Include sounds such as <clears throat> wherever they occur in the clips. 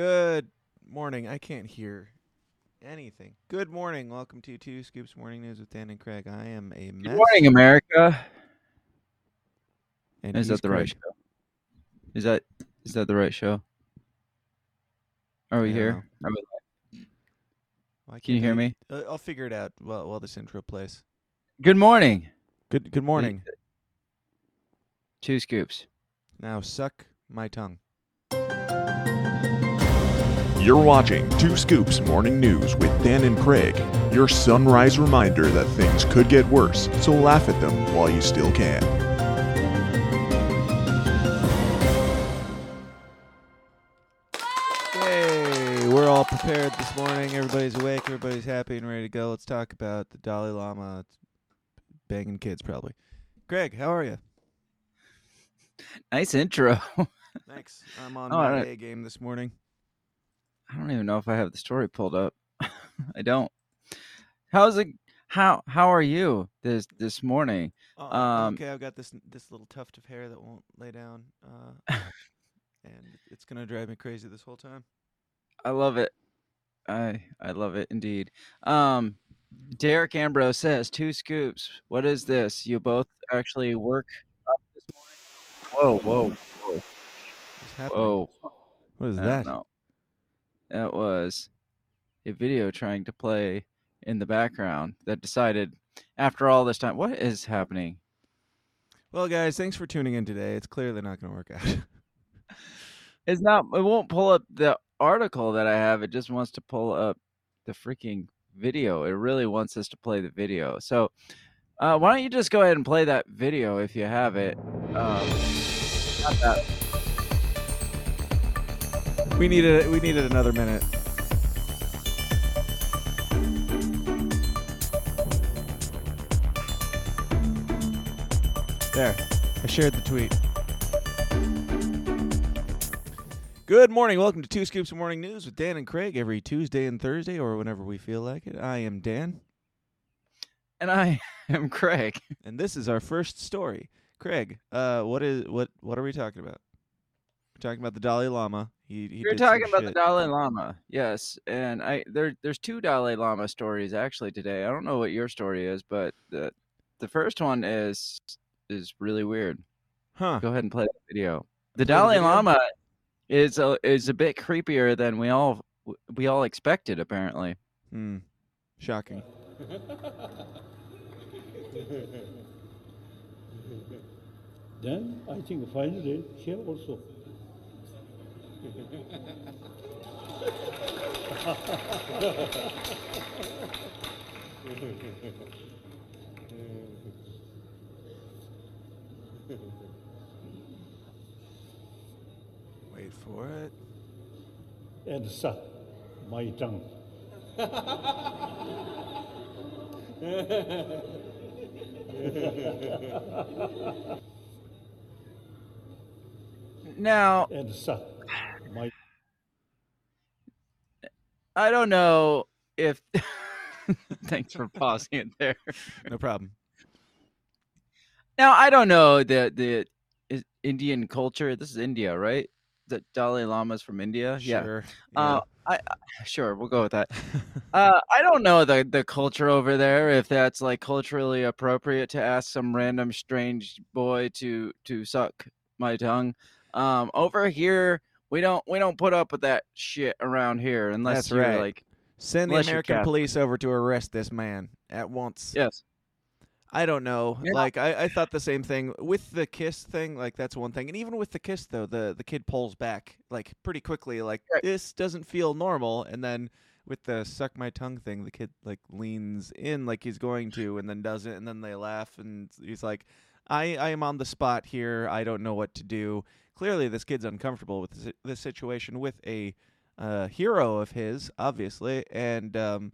Good morning. I can't hear anything. Good morning. Welcome to Two Scoops Morning News with Dan and Craig. I am a mess. Good morning, America. and Is that the right show? Is that is that the right show? Are we Yeah. here? Are we- Why Can you hear I- me? Uh, I'll figure it out while, while this intro plays. Good morning. Good Good morning. Two scoops. Now suck my tongue. You're watching Two Scoops Morning News with Dan and Craig, your sunrise reminder that things could get worse, so laugh at them while you still can. Yay! We're all prepared this morning. Everybody's awake. Everybody's happy and ready to go. Let's talk about the Dalai Lama banging kids, probably. Greg, how are you? Nice intro. <laughs> Thanks. I'm on Oh, my alright. A game this morning. I don't even know if I have the story pulled up. <laughs> I don't. How's it? How how are you this this morning? Oh, Um, okay, I've got this this little tuft of hair that won't lay down, uh, <laughs> and it's gonna drive me crazy this whole time. I love it. I I love it indeed. Um, Derek Ambrose says two scoops. What is this? You both actually work up this morning? Whoa, whoa, whoa, What's happening? whoa! What is I that? That was a video trying to play in the background that decided after all this time, what is happening? Well, guys, thanks for tuning in today. It's clearly not gonna work out. <laughs> It's not. It won't pull up the article that I have. It just wants to pull up the freaking video. It really wants us to play the video. So, uh, why don't you just go ahead and play that video if you have it? Um. We needed we needed another minute. There, I shared the tweet. Good morning. Welcome to Two Scoops of Morning News with Dan and Craig every Tuesday and Thursday, or whenever we feel like it. I am Dan, And I <laughs> am Craig. and this is our first story. Craig, uh, what is what what are we talking about? We're talking about the Dalai Lama. He, he You're talking about the. Dalai Lama, yes. And I there there's two Dalai Lama stories actually today. I don't know what your story is, but the the first one is is really weird. Huh? Go ahead and play the video. The Play the Dalai video? Lama is a is a bit creepier than we all we all expected. Apparently, Hmm. Shocking. Then I think finally here also. Wait for it. And suck my tongue. now And suck my I don't know if. <laughs> Thanks for pausing it there. No problem. Now I don't know the the is Indian culture. This is India, right? The Dalai Lama's from India. Yeah. Sure. Uh, I, I sure we'll go with that. Uh, I don't know the the culture over there if that's like culturally appropriate to ask some random strange boy to to suck my tongue. Um, over here we don't we don't put up with that shit around here unless That's you're right. like Send the Unless you're American Catholic. police over to arrest this man at once. yes. I don't know. Yeah. Like I, I thought the same thing with the kiss thing. Like that's one thing, and even with the kiss though, the the kid pulls back like pretty quickly. Like Right. this doesn't feel normal, and then with the suck my tongue thing, the kid like leans in like he's going to, and then doesn't, and then they laugh, and he's like, "I I am on the spot here. I don't know what to do." Clearly, this kid's uncomfortable with this, this situation with a uh, hero of his, obviously, and um,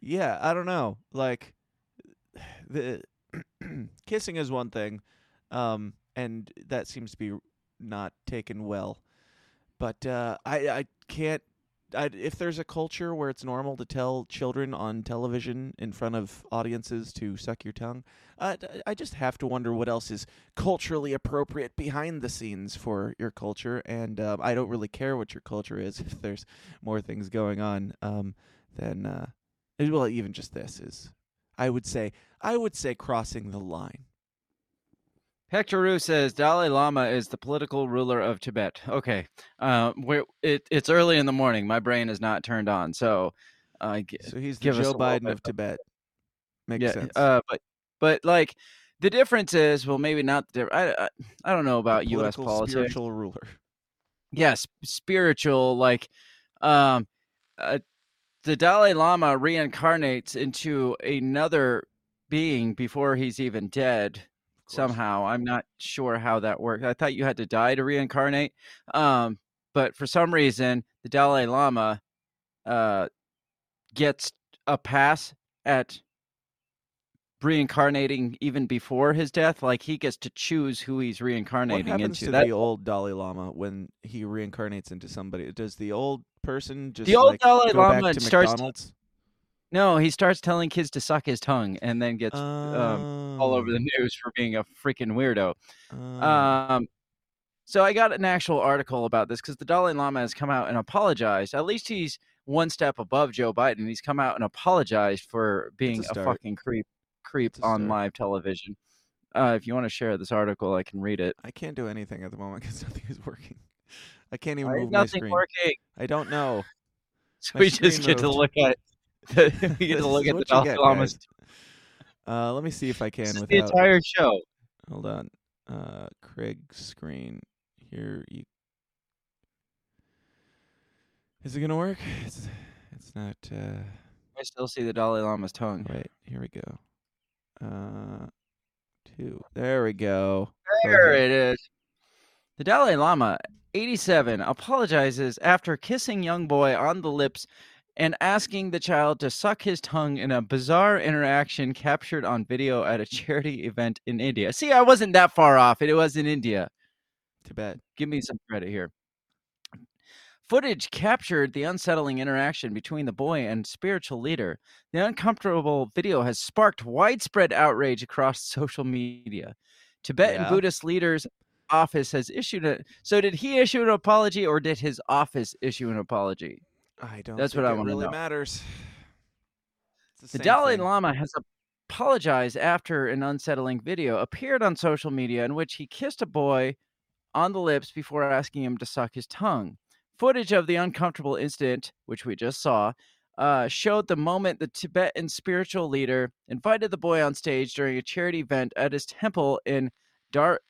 yeah, I don't know, like <sighs> the <clears throat> kissing is one thing, um, and that seems to be not taken well. But uh, I I can't I, if there's a culture where it's normal to tell children on television in front of audiences to suck your tongue, uh, I just have to wonder what else is culturally appropriate behind the scenes for your culture. And uh, I don't really care what your culture is <laughs> if there's more things going on um, than uh, well, even just this is. I would say I would say crossing the line. Hector says Dalai Lama is the political ruler of Tibet. Okay, uh, it, it's early in the morning. My brain is not turned on, so uh, g- So he's the Joe Biden of Tibet. Makes yeah, sense. uh, but but like the difference is, well, maybe not. The, di- I, I I don't know about U.S. Political, politics. spiritual ruler. <laughs> yes spiritual like um uh, the dalai lama reincarnates into another being before he's even dead. Somehow i'm not sure how that works i thought you had to die to reincarnate um but for some reason the dalai lama uh gets a pass at reincarnating even before his death like he gets to choose who he's What reincarnating happens into to that the old Dalai Lama when he reincarnates into somebody? Does the old person just the old like, dalai lama to starts McDonald's? No, he starts telling kids to suck his tongue and then gets um, all over the news for being a freaking weirdo. Oh. Um, so I got an actual article about this because the Dalai Lama has come out and apologized. At least he's one step above Joe Biden. He's come out and apologized for being a, start. fucking creep creep on live television. Uh, if you want to share this article, I can read it. I can't do anything at the moment because <laughs> nothing is working. I can't even is move my nothing screen. working. I don't know. <laughs> So My we just get to look at <laughs> we get to look at the Dalai. <laughs> Uh, let me see if I can This is the entire show. Hold on. Uh, Craig's screen. Here you. Is it gonna work? It's. It's not. Uh, I still see the Dalai Lama's tongue. wait. Here we go. Uh, two. There we go. There it is. The Dalai Lama, 87, apologizes after kissing young boy on the lips and asking the child to suck his tongue in a bizarre interaction captured on video at a charity event in India. See, I wasn't that far off. It was in India. Tibet. Give me some credit here. Footage captured the unsettling interaction between the boy and spiritual leader. The uncomfortable video has sparked widespread outrage across <laughs> social media. Tibetan Yeah. Buddhist leaders office has issued a so did he issue an apology or did his office issue an apology? I don't. That's think what I wanna really know. matters. It's The Dalai thing. Lama has apologized after an unsettling video appeared on social media in which he kissed a boy on the lips before asking him to suck his tongue. Footage of the uncomfortable incident, which we just saw, uh, showed the moment the Tibetan spiritual leader invited the boy on stage during a charity event at his temple in Dar-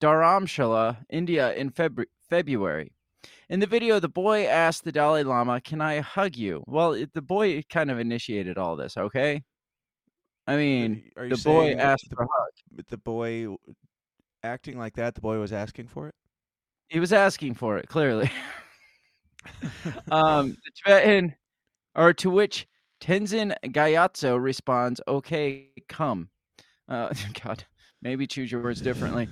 Dharamshala, India, in Febru- February. In the video, the boy asked the Dalai Lama, Can I hug you? Well, it, the boy kind of initiated all this, okay? I mean, the boy asked the, for a hug. the boy acting like that? The boy was asking for it. He was asking for it, clearly. <laughs> um, <laughs> the Tibetan, or to which Tenzin Gyatso responds, "Okay, come." Uh, <laughs> God, maybe choose your words differently.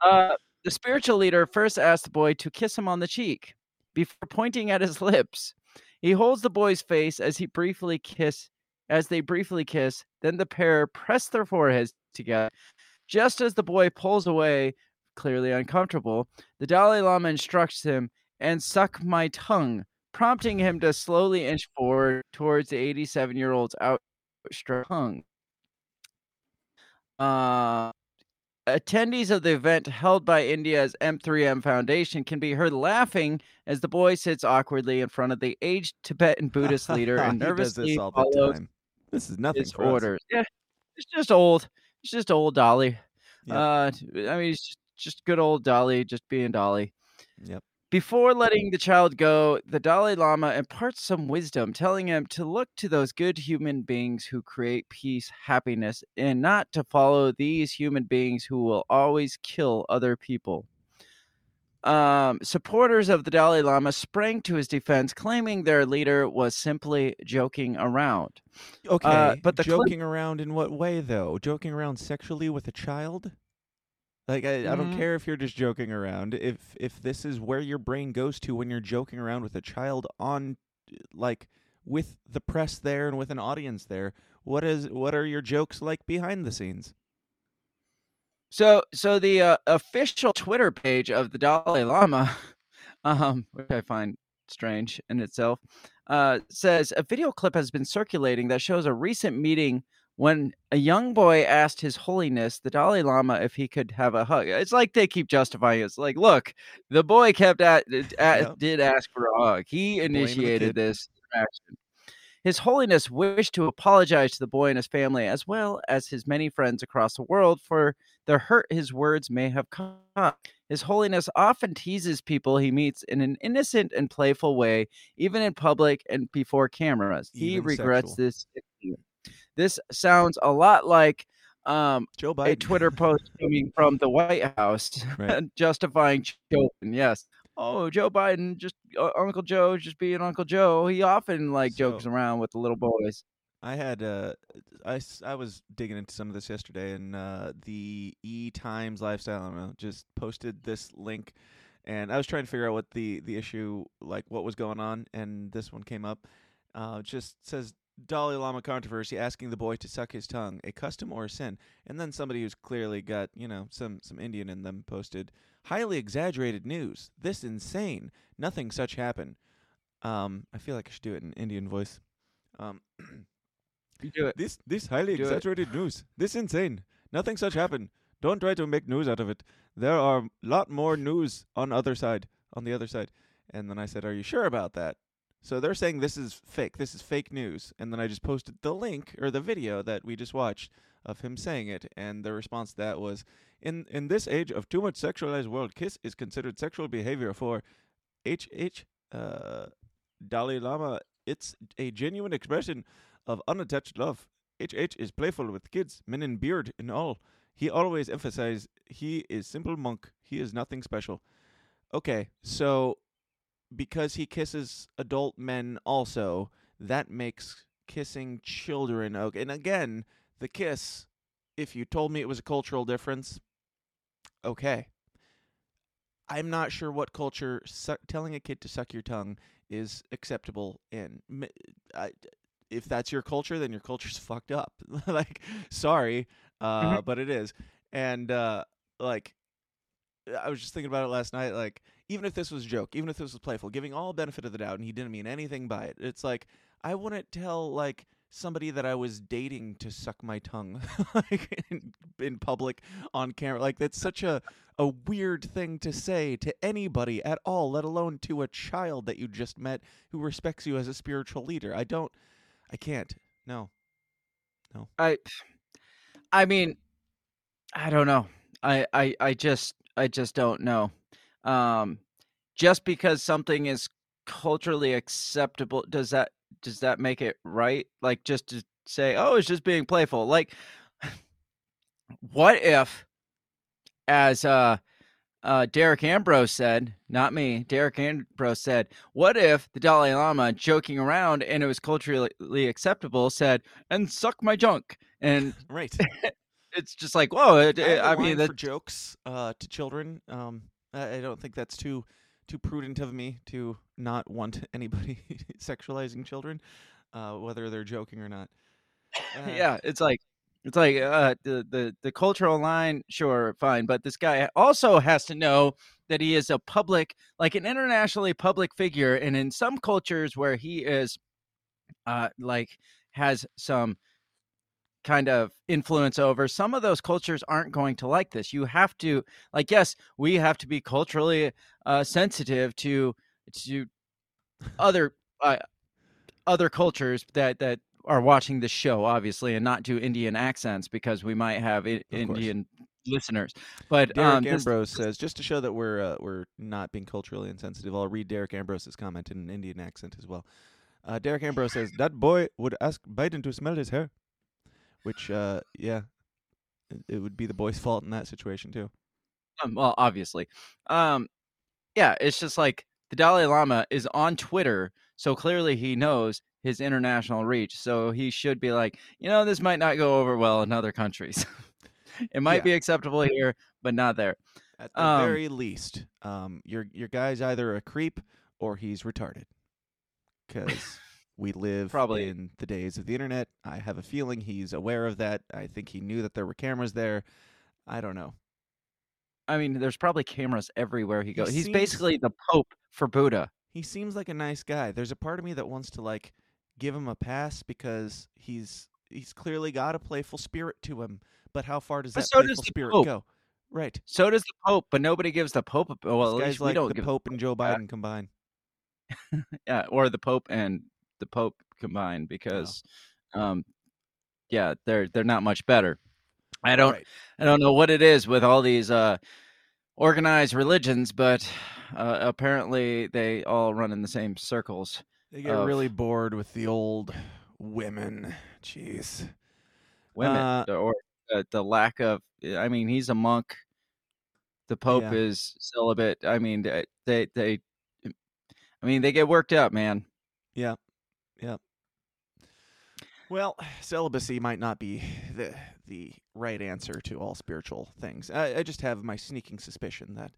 Uh, the spiritual leader first asks the boy to kiss him on the cheek before pointing at his <laughs> lips. He holds the boy's face as he briefly kiss, as they briefly kiss. Then the pair press their foreheads together. Just as the boy pulls away, clearly uncomfortable, the Dalai Lama instructs him and suck my tongue, prompting him to slowly inch forward towards the 87 year old's outstretched tongue. Uh, attendees of the event held by India's M3M Foundation can be heard laughing as the boy sits awkwardly in front of the aged Tibetan Buddhist <laughs> leader and nervously this all the follows time. This is nothing his for us. orders. Yeah, it's just old. It's just old Dolly. Yep. Uh, I mean, it's just, just good old Dolly, just being Dolly. Yep. Before letting the child go, the Dalai Lama imparts some wisdom, telling him to look to those good human beings who create peace, happiness, and not to follow these human beings who will always kill other people. Um, supporters of the Dalai Lama sprang to his defense, claiming their leader was simply joking around. Okay, but the joking around in what way though? Joking around sexually with a child? Like I, I don't Mhm. care if you're just joking around. If if this is where your brain goes to when you're joking around with a child on like with the press there and with an audience there, what is what are your jokes like behind the scenes? So, so the uh, official Twitter page of the Dalai Lama, <laughs> um, which I find strange in itself, uh, says a video clip has been circulating that shows a recent meeting when a young boy asked His Holiness the Dalai Lama if he could have a hug. It's like they keep justifying it. It's like, look, the boy kept at, at Yep. did ask for a hug. He initiated this interaction. His Holiness wished to apologize to the boy and his family, as well as his many friends across the world, for the hurt his words may have caused. His Holiness often teases people he meets in an innocent and playful way, even in public and before cameras. He Even regrets sexual. this. This sounds a lot like um, Joe a Biden. Twitter post coming from the White House <laughs> Right. justifying Joe Biden. Yes. Oh, Joe Biden, just uh, Uncle Joe, just being Uncle Joe. He often like jokes around with the little boys. I had uh, I, s- I was digging into some of this yesterday, and uh, the E Times Lifestyle I don't know, just posted this link, and I was trying to figure out what the the issue like what was going on, and this one came up. Uh, just says Dalai Lama controversy asking the boy to suck his tongue, a custom or a sin, and then somebody who's clearly got you know some some Indian in them posted highly exaggerated news. This insane. Nothing such happened. Um, I feel like I should do it in Indian voice. Um. You do it. This this highly Do it. exaggerated news. This insane. Nothing such happened. Don't try to make news out of it. There are a lot more news on other side, on the other side. And then I said, "Are you sure about that?" So they're saying this is fake. This is fake news. And then I just posted the link or the video that we just watched of him saying it, and the response to that was, "In in this age of too much sexualized world, kiss is considered sexual behavior for H H uh, Dalai Lama. It's a genuine expression of unattached love. HH is playful with kids, men in beard and all. He always emphasized he is simple monk. He is nothing special. Okay, so because he kisses adult men also, that makes kissing children okay. And again, the kiss, if you told me it was a cultural difference, okay. I'm not sure what culture su- telling a kid to suck your tongue is acceptable in. I, if that's your culture, then your culture's <laughs> fucked up. like, sorry, uh, but it is. And uh, like, I was just thinking about it last night. Like, even if this was a joke, even if this was playful, giving all benefit of the doubt, and he didn't mean anything by it, it's like I wouldn't tell like somebody that I was dating to suck my tongue <laughs> like in, in public on camera. Like that's such a a weird thing to say to anybody at all, let alone to a child that you just met who respects you as a spiritual leader. I don't I can't. No. No. I I mean I don't know. I I I just I just don't know. Um just because something is culturally acceptable does that does that make it right? Like just to say, "Oh, it's just being playful." Like <sighs> what if as uh uh, Derek Ambrose said, not me, Derek Ambrose said, what if the Dalai Lama, joking around and it was culturally acceptable, said, and suck my junk? And <laughs> Right. <laughs> it's just like, whoa, it, I, I mean, for that, jokes uh, to children. Um, I, I don't think that's too too prudent of me to not want <laughs> anybody <laughs> sexualizing children, uh, whether they're joking or not. <laughs> Uh, yeah, it's like, it's like uh, the, the the cultural line, sure, fine, but this guy also has to know that he is a public, like an internationally public figure, and in some cultures where he is, uh, like has some kind of influence over some of those cultures aren't going to like this. You have to like yes we have to be culturally uh sensitive to to other uh, other cultures that that are watching this show obviously and not do indian accents because we might have I- indian listeners. But Derek um this, Ambrose says, just to show that we're uh, we're not being culturally insensitive, I'll read Derek Ambrose's comment in an Indian accent as well. Uh, Derek Ambrose says that boy would ask Biden to smell his hair, which uh, yeah, it, it would be the boy's fault in that situation too. um, well obviously um yeah it's just like the dalai lama is on twitter so clearly he knows his international reach so he should be like you know this might not go over well in other countries <laughs> it might Yeah. be acceptable here, but not there. At the Um, very least, um, your your guy's either a creep or he's retarded. Because we live Probably. in the days of the internet. I have a feeling he's aware of that. I think he knew that there were cameras there. I don't know. I mean, there's probably cameras everywhere he He goes. He's seems- basically the Pope for Buddha. He seems like a nice guy. There's a part of me that wants to like give him a pass because he's he's clearly got a playful spirit to him. But how far does But that so does playful the spirit Pope. go? Right. So does the Pope, but nobody gives the Pope. A, well, this at guy's least we like don't the give. Pope and Joe. <laughs> Biden combined. yeah, or the Pope and the Pope combined because, um, yeah, they're they're not much better. I don't Right. I don't know what it is with all these uh, organized religions, but uh, apparently they all run in the same circles. They get of- really bored with the old women. Jeez. Women Uh, or the, the lack of. I mean, he's a monk. The Pope Yeah. is celibate. I mean, they they. I mean, they get worked up, man. Well, celibacy might not be the the right answer to all spiritual things. I, I just have my sneaking suspicion that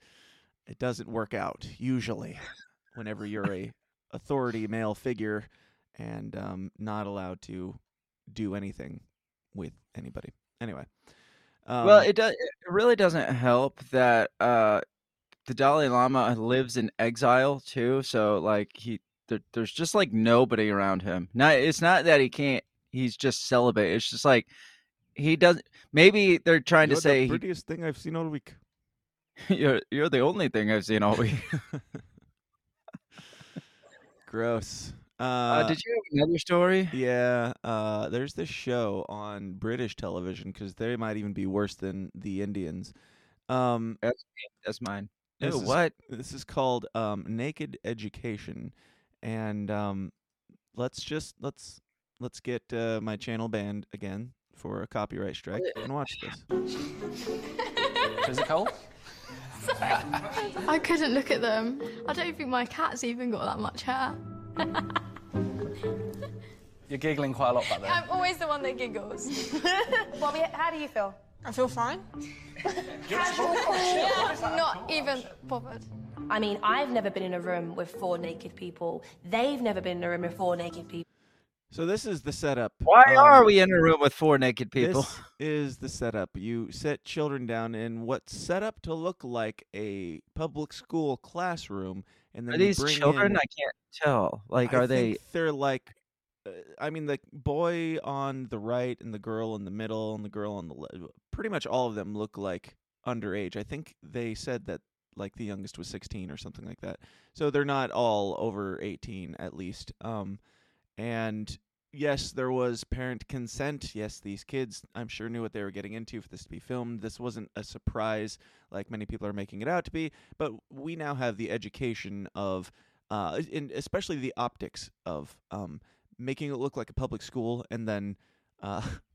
it doesn't work out usually whenever you're a authority male figure and um, not allowed to do anything with anybody. Anyway, um, well, it does. It really doesn't help that uh, the Dalai Lama lives in exile too. So like he, there, there's just like nobody around him. Not. It's not that he can't. He's just celibate. It's just like he doesn't. Maybe they're trying you're to say the he, prettiest thing I've seen all week. <laughs> you're you're the only thing I've seen all week. <laughs> Gross. Uh, Uh, did you have another story? Yeah, uh, there's this show on British television because they might even be worse than the Indians. Um, That's mine. This Ew, is- what? this is called um, Naked Education, and um, let's just let's let's get uh, my channel banned again for a copyright strike and watch this. <laughs> Is it cold? I couldn't look at them. I don't think my cat's even got that much hair. <laughs> You're giggling quite a lot back there. I'm always the one that giggles. <laughs> Bobby, how do you feel? I feel fine. yeah, not even bothered. I mean, I've never been in a room with four naked people. They've never been in a room with four naked people. So this is the setup. Why um, are we in a room with four naked people? This is the setup. You set children down in what's set up to look like a public school classroom, and then Are these children? in- I can't tell. Like, I are they? they're like. Uh, I mean, the boy on the right and the girl in the middle and the girl on the left. Pretty much all of them look like underage. I think they said that like the youngest was 16 or something like that. So they're not all over 18 at least. Um, and yes, there was parent consent. Yes, these kids, I'm sure, knew what they were getting into for this to be filmed. This wasn't a surprise like many people are making it out to be. But we now have the education of, uh, and especially the optics of um, making it look like a public school and then uh, <laughs>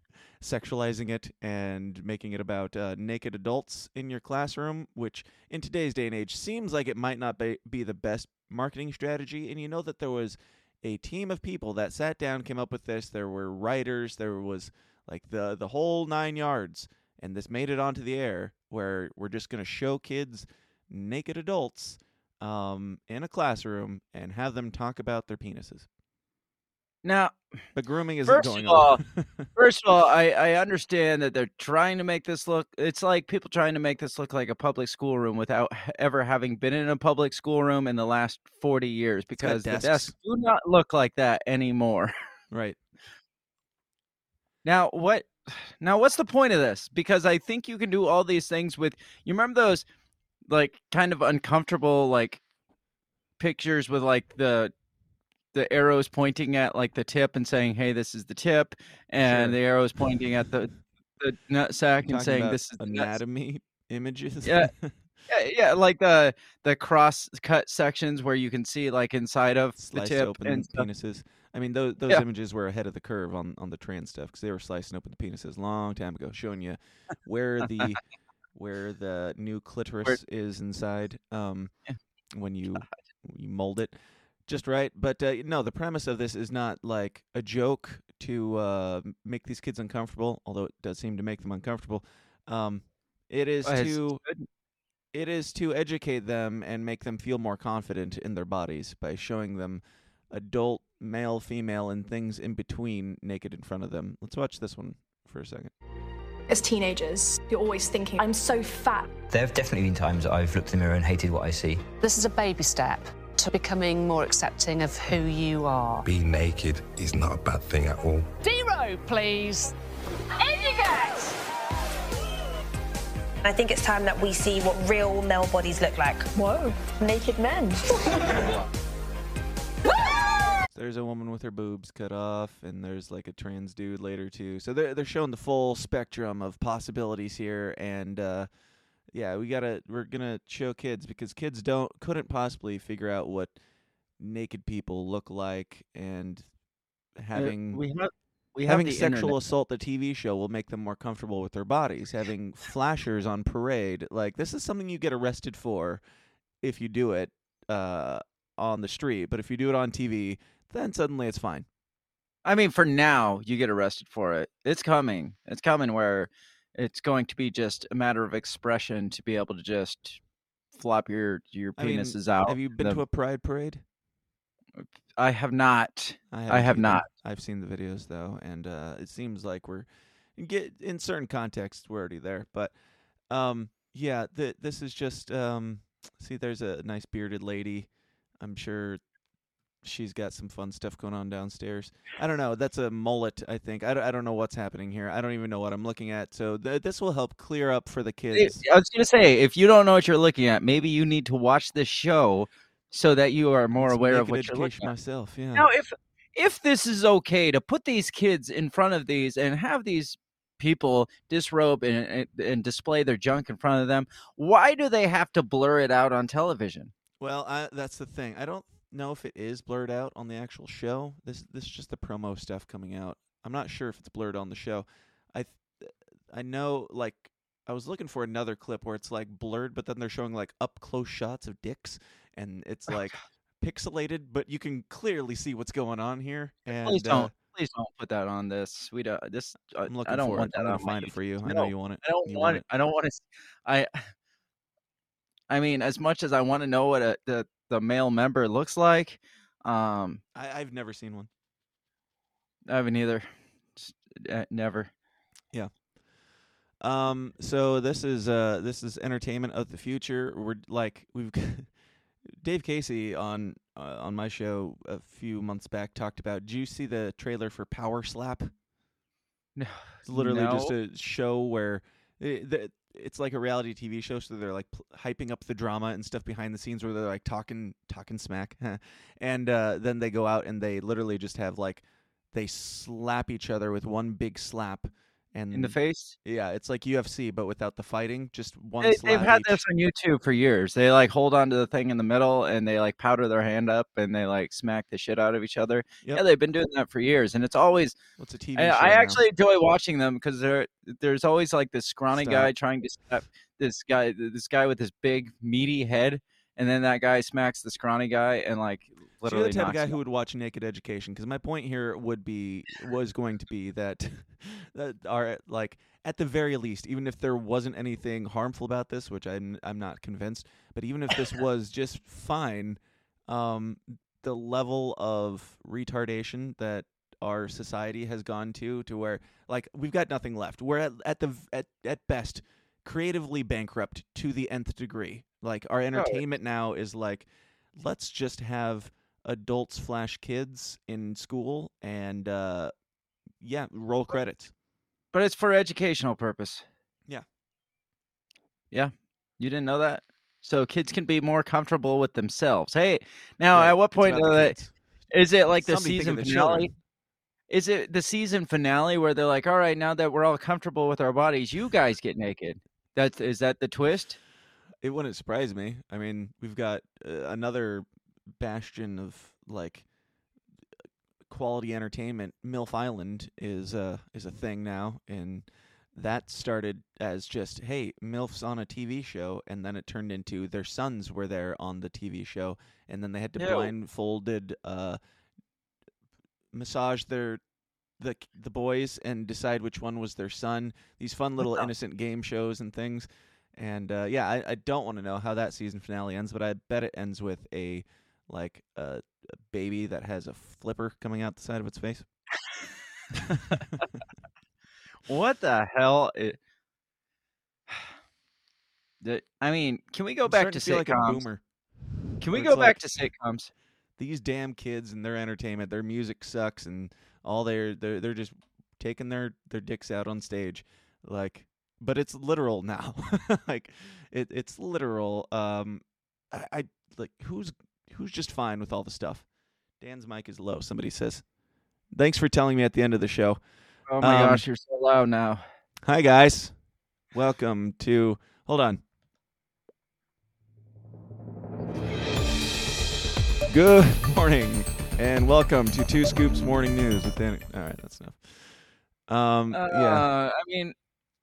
sexualizing it and making it about uh, naked adults in your classroom, which in today's day and age seems like it might not be, the best marketing strategy. And you know that there was a team of people that sat down, came up with this. There were writers, there was like the the whole nine yards, and this made it onto the air where we're just going to show kids naked adults um, in a classroom and have them talk about their penises. Now, the grooming isn't First going of all, on. <laughs> first of all, I, I understand that they're trying to make this look. It's like people trying to make this look like a public schoolroom without ever having been in a public schoolroom in the last forty years, because the desks. desks do not look like that anymore. <laughs> right. Now what? Now what's the point of this? Because I think you can do all these things with. You remember those, like, kind of uncomfortable like pictures with like the the arrows pointing at like the tip and saying, "Hey, this is the tip," and Sure. the arrows pointing at the the nut sack and saying, "This is the nuts." anatomy images. Yeah. <laughs> Yeah, yeah, like the the cross cut sections where you can see like inside of the tip open and penises. I mean, those those Yeah. images were ahead of the curve on on the trans stuff because they were slicing open the penises a long time ago, showing you where the <laughs> where the new clitoris is inside. Um, Yeah. when you you mold it just right. But uh, no, the premise of this is not like a joke to uh, make these kids uncomfortable, although it does seem to make them uncomfortable. Um, it is Oh, to it is to educate them and make them feel more confident in their bodies by showing them adult male, female, and things in between naked in front of them. Let's watch this one for a second. As teenagers, you're always thinking, I'm so fat. There have definitely been times I've looked in the mirror and hated what I see. This is a baby step to becoming more accepting of who you are. Being naked is not a bad thing at all. Zero, please. I think it's time that we see what real male bodies look like. Whoa, naked men. <laughs> There's a woman with her boobs cut off, and there's like a trans dude later too. So they're they're showing the full spectrum of possibilities here, and uh, yeah, we gotta we're gonna show kids because kids don't couldn't possibly figure out what naked people look like, and having we have we have having sexual internet. assault the TV show will make them more comfortable with their bodies. Having flashers on parade, like this is something you get arrested for if you do it uh, on the street, but if you do it on TV, then suddenly it's fine. I mean, for now, you get arrested for it. It's coming. It's coming where it's going to be just a matter of expression to be able to just flop your your I mean, penises out. Have you been The- to a pride parade? I have not. I, I have I've seen the videos though, and uh, it seems like we're get in certain contexts we're already there. But um, yeah, th- this is just um, see. There's a nice bearded lady. I'm sure she's got some fun stuff going on downstairs. I don't know. That's a mullet, I think. I don't, I don't know what's happening here. I don't even know what I'm looking at. So th- this will help clear up for the kids. I was going to say, if you don't know what you're looking at, maybe you need to watch this show so that you are more It's aware of what you're looking education at. myself. Yeah. Now, if if this is okay to put these kids in front of these and have these people disrobe and, and, and display their junk in front of them, why do they have to blur it out on television? Well, I, that's the thing. I don't know if it is blurred out on the actual show. This this is just the promo stuff coming out. I'm not sure if it's blurred on the show. I th- I know like I was looking for another clip where it's like blurred, but then they're showing like up close shots of dicks, and it's like pixelated, but you can clearly see what's going on here. And Please uh, don't, please don't put that on this. We don't. This uh, I'm looking I don't for want it. I'm that gonna find it for you. I know you want it. I don't You want it. I don't want to. I. I mean, as much as I want to know what a, the the male member looks like, um, I, I've never seen one. I haven't either. Just, uh, never. Yeah. Um. So this is uh this is entertainment of the future. We're like we've <laughs> Dave Casey on uh, on my show a few months back talked about. Did you see the trailer for Power Slap? No, It's literally just a show where it, the, it's like a reality TV show, so they're like pl- hyping up the drama and stuff behind the scenes, where they're like talking talking smack, <laughs> and uh, then they go out and they literally just have like they slap each other with one big slap. And in the face. yeah, it's like UFC, but without the fighting. Just one They, they've had each. this on YouTube for years. They like hold on to the thing in the middle and they like powder their hand up and they like smack the shit out of each other. Yep. Yeah, they've been doing that for years, and it's always. What's a TV I, show I actually enjoy watching them because there there's always like this scrawny guy trying to slap this guy this guy with this big meaty head, and then that guy smacks the scrawny guy and like So you're the type of guy who would watch Naked Education because my point here would be was going to be that <laughs> that are like at the very least, even if there wasn't anything harmful about this, which I'm I'm not convinced, but even if this was <laughs> just fine, um, the level of retardation that our society has gone to to where like we've got nothing left. We're at at the at at best creatively bankrupt to the nth degree. Like our entertainment now is like let's just have adults flash kids in school and uh yeah, roll credits. but it's for educational purpose. Yeah. Yeah. You didn't know that? So kids can be more comfortable with themselves. Hey, now Right, at what point uh, is it like the season the finale? children. Is it the season finale where they're like, "All right, now that we're all comfortable with our bodies, you guys get naked." That's is that the twist? It wouldn't surprise me. I mean, we've got uh, another bastion of like quality entertainment. MILF Island is uh is a thing now and that started as just hey milfs on a tv show and then it turned into their sons were there on the tv show and then they had to Ew. blindfolded uh massage their the the boys and decide which one was their son. These fun little innocent game shows and things. And uh, yeah, I, I don't want to know how that season finale ends, but I bet it ends with a like a, a baby that has a flipper coming out the side of its face. <laughs> What the hell? It... The- I mean, can we go I'm back starting to feel like sitcoms? boomer. Can we go back like- to sitcoms? these damn kids and their entertainment, their music sucks, and all they're they're they're just taking their their dicks out on stage, like. But it's literal now, <laughs> like it it's literal. Um, I, I like who's who's just fine with all the stuff. Dan's mic is low. Somebody says. Thanks for telling me at the end of the show. Oh my Um, gosh, you're so loud now. Hi guys, welcome to. Hold on. Good morning and welcome to Two Scoops Morning News with Danny. All right, that's enough. Um, Uh, yeah, I mean,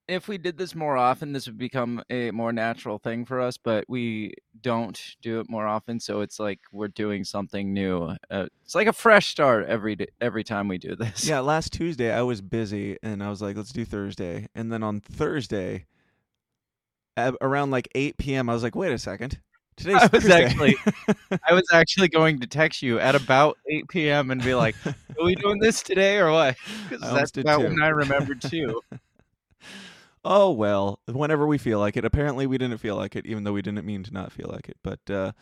if we did this more often, this would become a more natural thing for us. But we don't do it more often, so it's like we're doing something new. Uh, it's like a fresh start every day, every time we do this. yeah. Last Tuesday I was busy and I was like, let's do Thursday. And then on Thursday, around like 8 p.m., I was like, wait a second. Today's I was actually, <laughs> I was actually going to text you at about 8 p.m. and be like, "Are we doing this today or what?" <laughs> Because that's about too. when I <laughs> remembered too. oh well, whenever we feel like it. Apparently, we didn't feel like it, even though we didn't mean to not feel like it. But uh,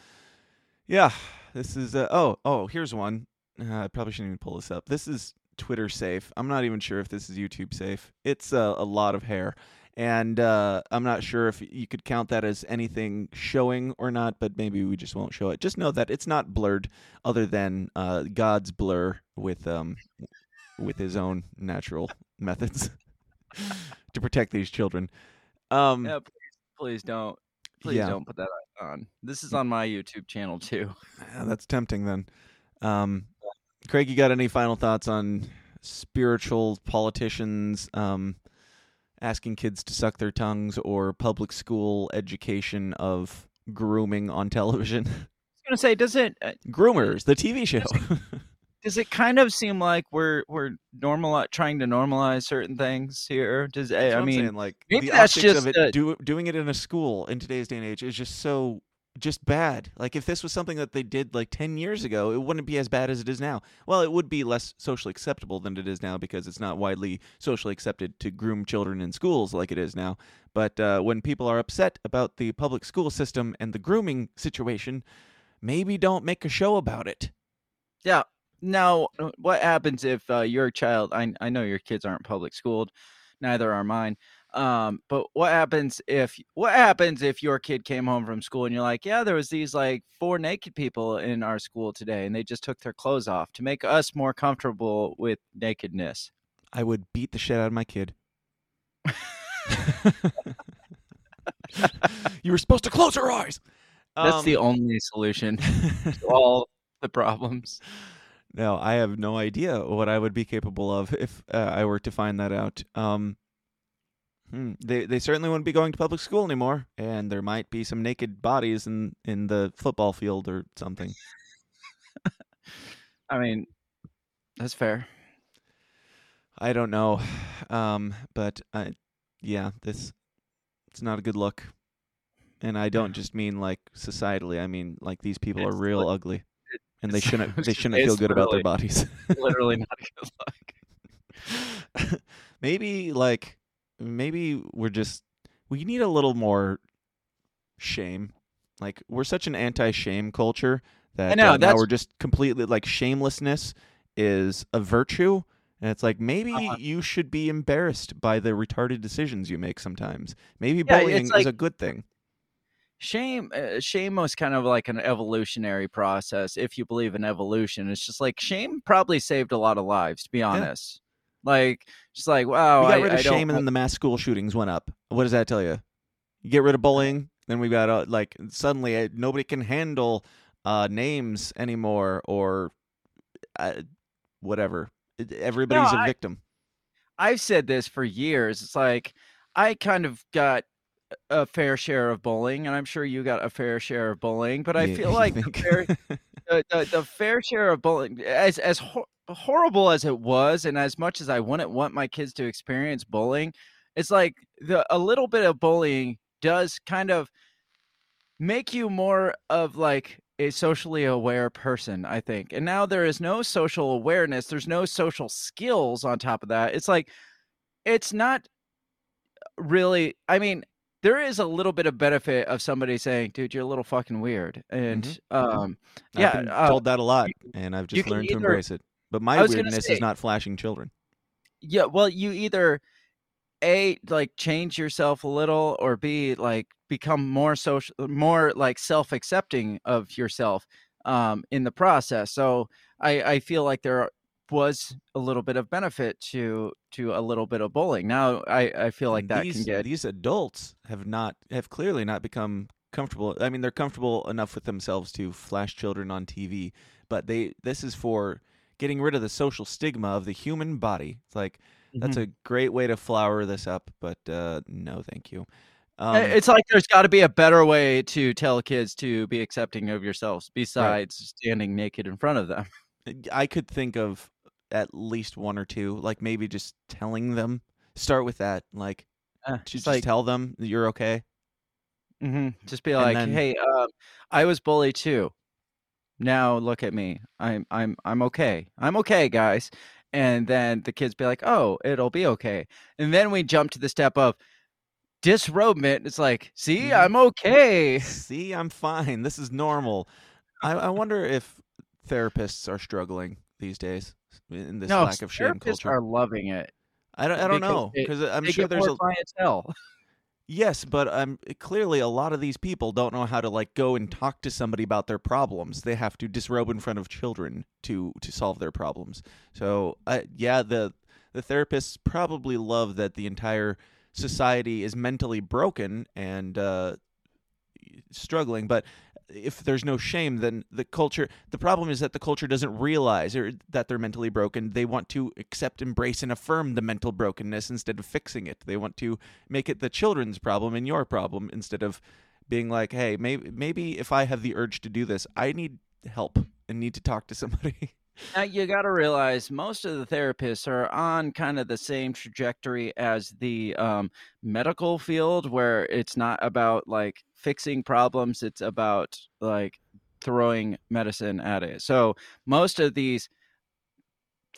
yeah, this is. Uh, oh, oh, here's one. Uh, I probably shouldn't even pull this up. This is Twitter safe. I'm not even sure if this is YouTube safe. It's uh, a lot of hair, and uh, I'm not sure if you could count that as anything showing or not. But maybe we just won't show it. Just know that it's not blurred, other than uh, God's blur with um with his own natural <laughs> methods to protect these children. Um, yeah, please, please don't, please Yeah. don't put that on. This is on my YouTube channel too. Yeah, that's tempting then. Um, Craig, you got any final thoughts on spiritual politicians um, asking kids to suck their tongues or public school education of grooming on television? <laughs> I was gonna say, does it uh, Groomers, the TV show. <laughs> does it kind of seem like we're we're normal trying to normalize certain things here? Does I I'm mean, saying, like maybe the that's just of it, uh, do, doing it in a school in today's day and age is just so just bad. Like if this was something that they did like 10 years ago, it wouldn't be as bad as it is now. Well, it would be less socially acceptable than it is now because it's not widely socially accepted to groom children in schools like it is now. But uh, when people are upset about the public school system and the grooming situation, maybe don't make a show about it. Yeah. Now, uh, what happens if uh, your child? I I know your kids aren't public schooled, neither are mine. Um, but what happens if what happens if your kid came home from school and you're like, yeah, there was these like four naked people in our school today, and they just took their clothes off to make us more comfortable with nakedness. I would beat the shit out of my kid. <laughs> you were supposed to close her eyes. That's the Um, only solution <laughs> to all the problems. No, I have no idea what I would be capable of if uh, I were to find that out. Um, hmm, they they certainly wouldn't be going to public school anymore, and there might be some naked bodies in in the football field or something. <laughs> I mean, that's fair. I don't know, um, but I, yeah, this it's not a good look, and I don't just mean like societally. I mean like these people are real li- ugly, and they shouldn't <laughs> they shouldn't feel good about their bodies. Literally not a good <laughs> look. maybe like maybe we're just we need a little more shame. Like we're such an anti-shame culture that know, uh, now we're just completely like shamelessness is a virtue. And it's like maybe Uh-huh. you should be embarrassed by the retarded decisions you make sometimes. Maybe Yeah, bullying is a good thing. Shame, uh, shame was kind of like an evolutionary process. If you believe in evolution, it's just like shame probably saved a lot of lives. To be honest, like just like wow, we got I, rid of I shame and then the mass school shootings went up. What does that tell you? You get rid of bullying, then we got uh, like suddenly uh, nobody can handle uh, names anymore or uh, whatever. Everybody's a I- victim. I've said this for years. It's like I kind of got a fair share of bullying, and I'm sure you got a fair share of bullying. But I <laughs> You- feel like the fair, <laughs> the, the, the fair share of bullying, as as horrible as it was, and as much as I wouldn't want my kids to experience bullying, it's like the a little bit of bullying does kind of make you more of like a socially aware person, I think. And now there is no social awareness, there's no social skills on top of that. It's like it's not really I mean, there is a little bit of benefit of somebody saying, "Dude, you're a little fucking weird," and Mhm. um, I've been uh, told that a lot, and I've just learned to embrace it. But my I was gonna weirdness say- is not flashing children. yeah. Well, you either a like change yourself a little, or b like become more social, more like self-accepting of yourself um, in the process. So I I feel like there was a little bit of benefit to to a little bit of bullying. Now I I feel like that these can get these adults have not have clearly not become comfortable. I mean, they're comfortable enough with themselves to flash children on TV, but they this is for getting rid of the social stigma of the human body. It's like that's Mhm. a great way to flower this up, but uh, no, thank you. Um, Uh, it's like there's got to be a better way to tell kids to be accepting of yourselves besides standing naked in front of them. <laughs> I could think of at least one or two, like maybe just telling them. Start with that, like Uh, just, like tell them you're okay. hmm just be like, then- "Hey, um, I was bullied too. Now look at me. I'm I'm I'm okay. I'm okay, guys." And then the kids be like, "Oh, it'll be okay." And then we jump to the step of disrobement. It's like, "See, Mhm. I'm okay." <laughs> See, I'm fine. This is normal. I, I wonder if therapists are struggling these days in this no, lack of shame culture. are loving it. I don't, I don't know because I'm they sure there's a clientele. Yes, but um, clearly a lot of these people don't know how to like go and talk to somebody about their problems. They have to disrobe in front of children to to solve their problems. So uh, yeah, the the therapists probably love that the entire society is mentally broken and uh, struggling, but if there's no shame, then the culture. The problem is that the culture doesn't realize or that they're mentally broken. They want to accept, embrace, and affirm the mental brokenness instead of fixing it. They want to make it the children's problem and your problem instead of being like, "Hey, maybe maybe if I have the urge to do this, I need help and need to talk to somebody." <laughs> Now you got to realize most of the therapists are on kind of the same trajectory as the um, medical field, where it's not about like fixing problems; it's about like throwing medicine at it. So most of these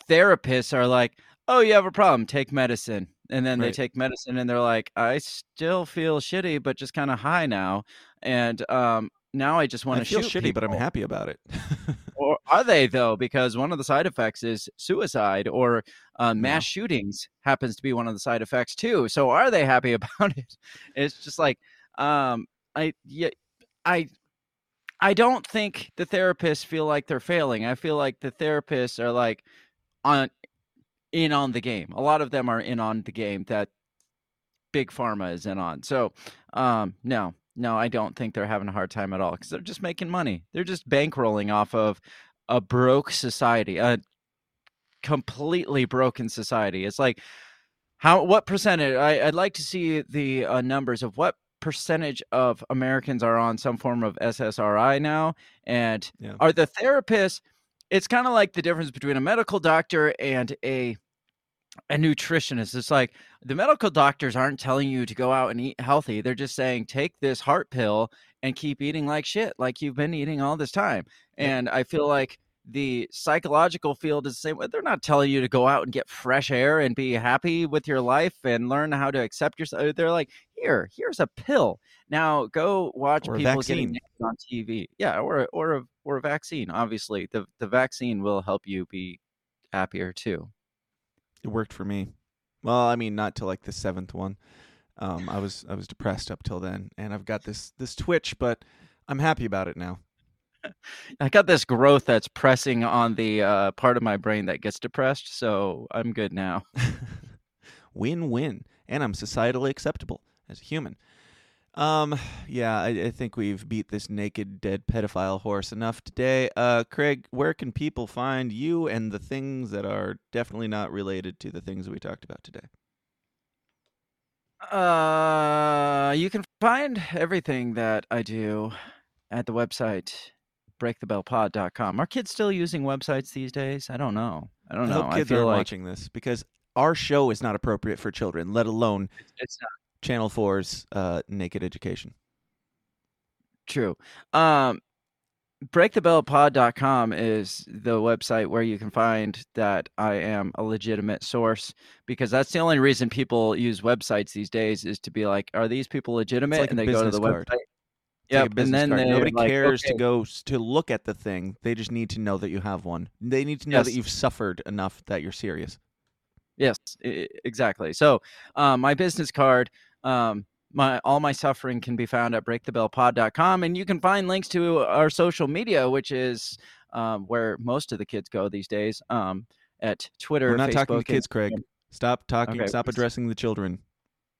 therapists are like, "Oh, you have a problem? Take medicine." And then they take medicine, and they're like, "I still feel shitty, but just kind of high now." And um, now I just want I to feel shoot shitty, but I'm happy about it. <laughs> or are they though? Because one of the side effects is suicide or uh, mass Yeah. shootings happens to be one of the side effects too. So are they happy <laughs> about it? It's just like um, I yeah, I I don't think the therapists feel like they're failing. I feel like the therapists are like on in on the game. A lot of them are in on the game that big pharma is in on. So um, no, no, I don't think they're having a hard time at all because they're just making money. They're just bankrolling off of a broke society, a completely broken society. It's like how what percentage? I, I'd like to see the uh, numbers of what percentage of Americans are on some form of SSRI now, and Yeah. are the therapists? It's kind of like the difference between a medical doctor and a a nutritionist. It's like the medical doctors aren't telling you to go out and eat healthy. They're just saying take this heart pill and keep eating like shit, like you've been eating all this time. And I feel like the psychological field is the same way. They're not telling you to go out and get fresh air and be happy with your life and learn how to accept yourself. Uh, they're like, here, here's a pill. Now go watch Or people getting on TV. Yeah, or or a or a vaccine. Obviously, the the vaccine will help you be happier too. It worked for me. Well, I mean, not till like the seventh one. Um, I was I was depressed up till then, and I've got this this twitch, but I'm happy about it now. <laughs> I got this growth that's pressing on the uh, part of my brain that gets depressed, so I'm good now. <laughs> win win, and I'm societally acceptable as a human. Um, yeah, I, I think we've beat this naked dead pedophile horse enough today. Uh, Craig, where can people find you and the things that are definitely not related to the things that we talked about today? Uh, you can find everything that I do at the website breakthebellpod.com. Are kids still using websites these days? I don't know. I don't I know. hope kids feel are like watching this because our show is not appropriate for children, let alone it's not Channel 4's uh, Naked Education. true. Um, breakthebellpod.com is the website where you can find that I am a legitimate source because that's the only reason people use websites these days is to be like, are these people legitimate? like and they go to the card. website. Like Yep, and then Nobody like, cares to go to look at the thing. They just need to know that you have one. They need to know that you've suffered enough that you're serious. Yes, exactly. So, um, my business card, um, my all my suffering can be found at breakthebellpod.com, and you can find links to our social media, which is um, where most of the kids go these days. Um, at Twitter, We're not talking to Facebook, kids, Craig. Stop talking. Okay, stop addressing the children.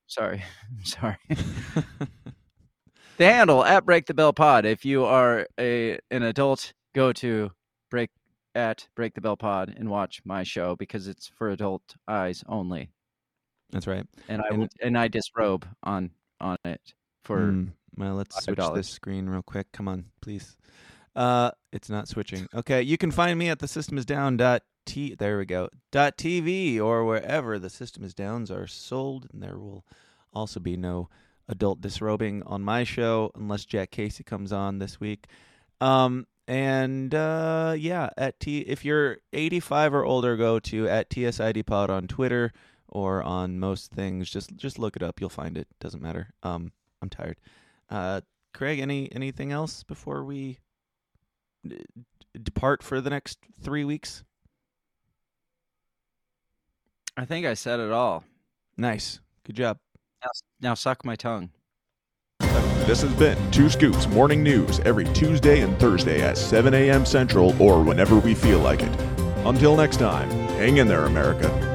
Sorry, <laughs> sorry. <laughs> the handle at Break the Bell Pod. If you are a an adult, go to break at Break the Bell Pod and watch my show because it's for adult eyes only. That's right. and I And- and I disrobe on on it for Mm, well, let's switch $5. this screen real quick. Come on, please. Uh, it's not switching. Okay, you can find me at the system is down dot t. There we go. Dot tv or wherever the system is downs are sold, and there will also be no adult disrobing on my show unless Jack Casey comes on this week. Um, and uh, yeah, at t if you're 85 or older, go to at tsid pod on Twitter or on most things. Just just look it up. You'll find it. Doesn't matter. Um, I'm tired. Uh, Craig, any anything else before we d- depart for the next three weeks? I think I said it all. Nice. Good job. Now, now suck my tongue. This has been Two Scoops Morning News every Tuesday and Thursday at 7 a.m. Central or whenever we feel like it. Until next time, hang in there, America.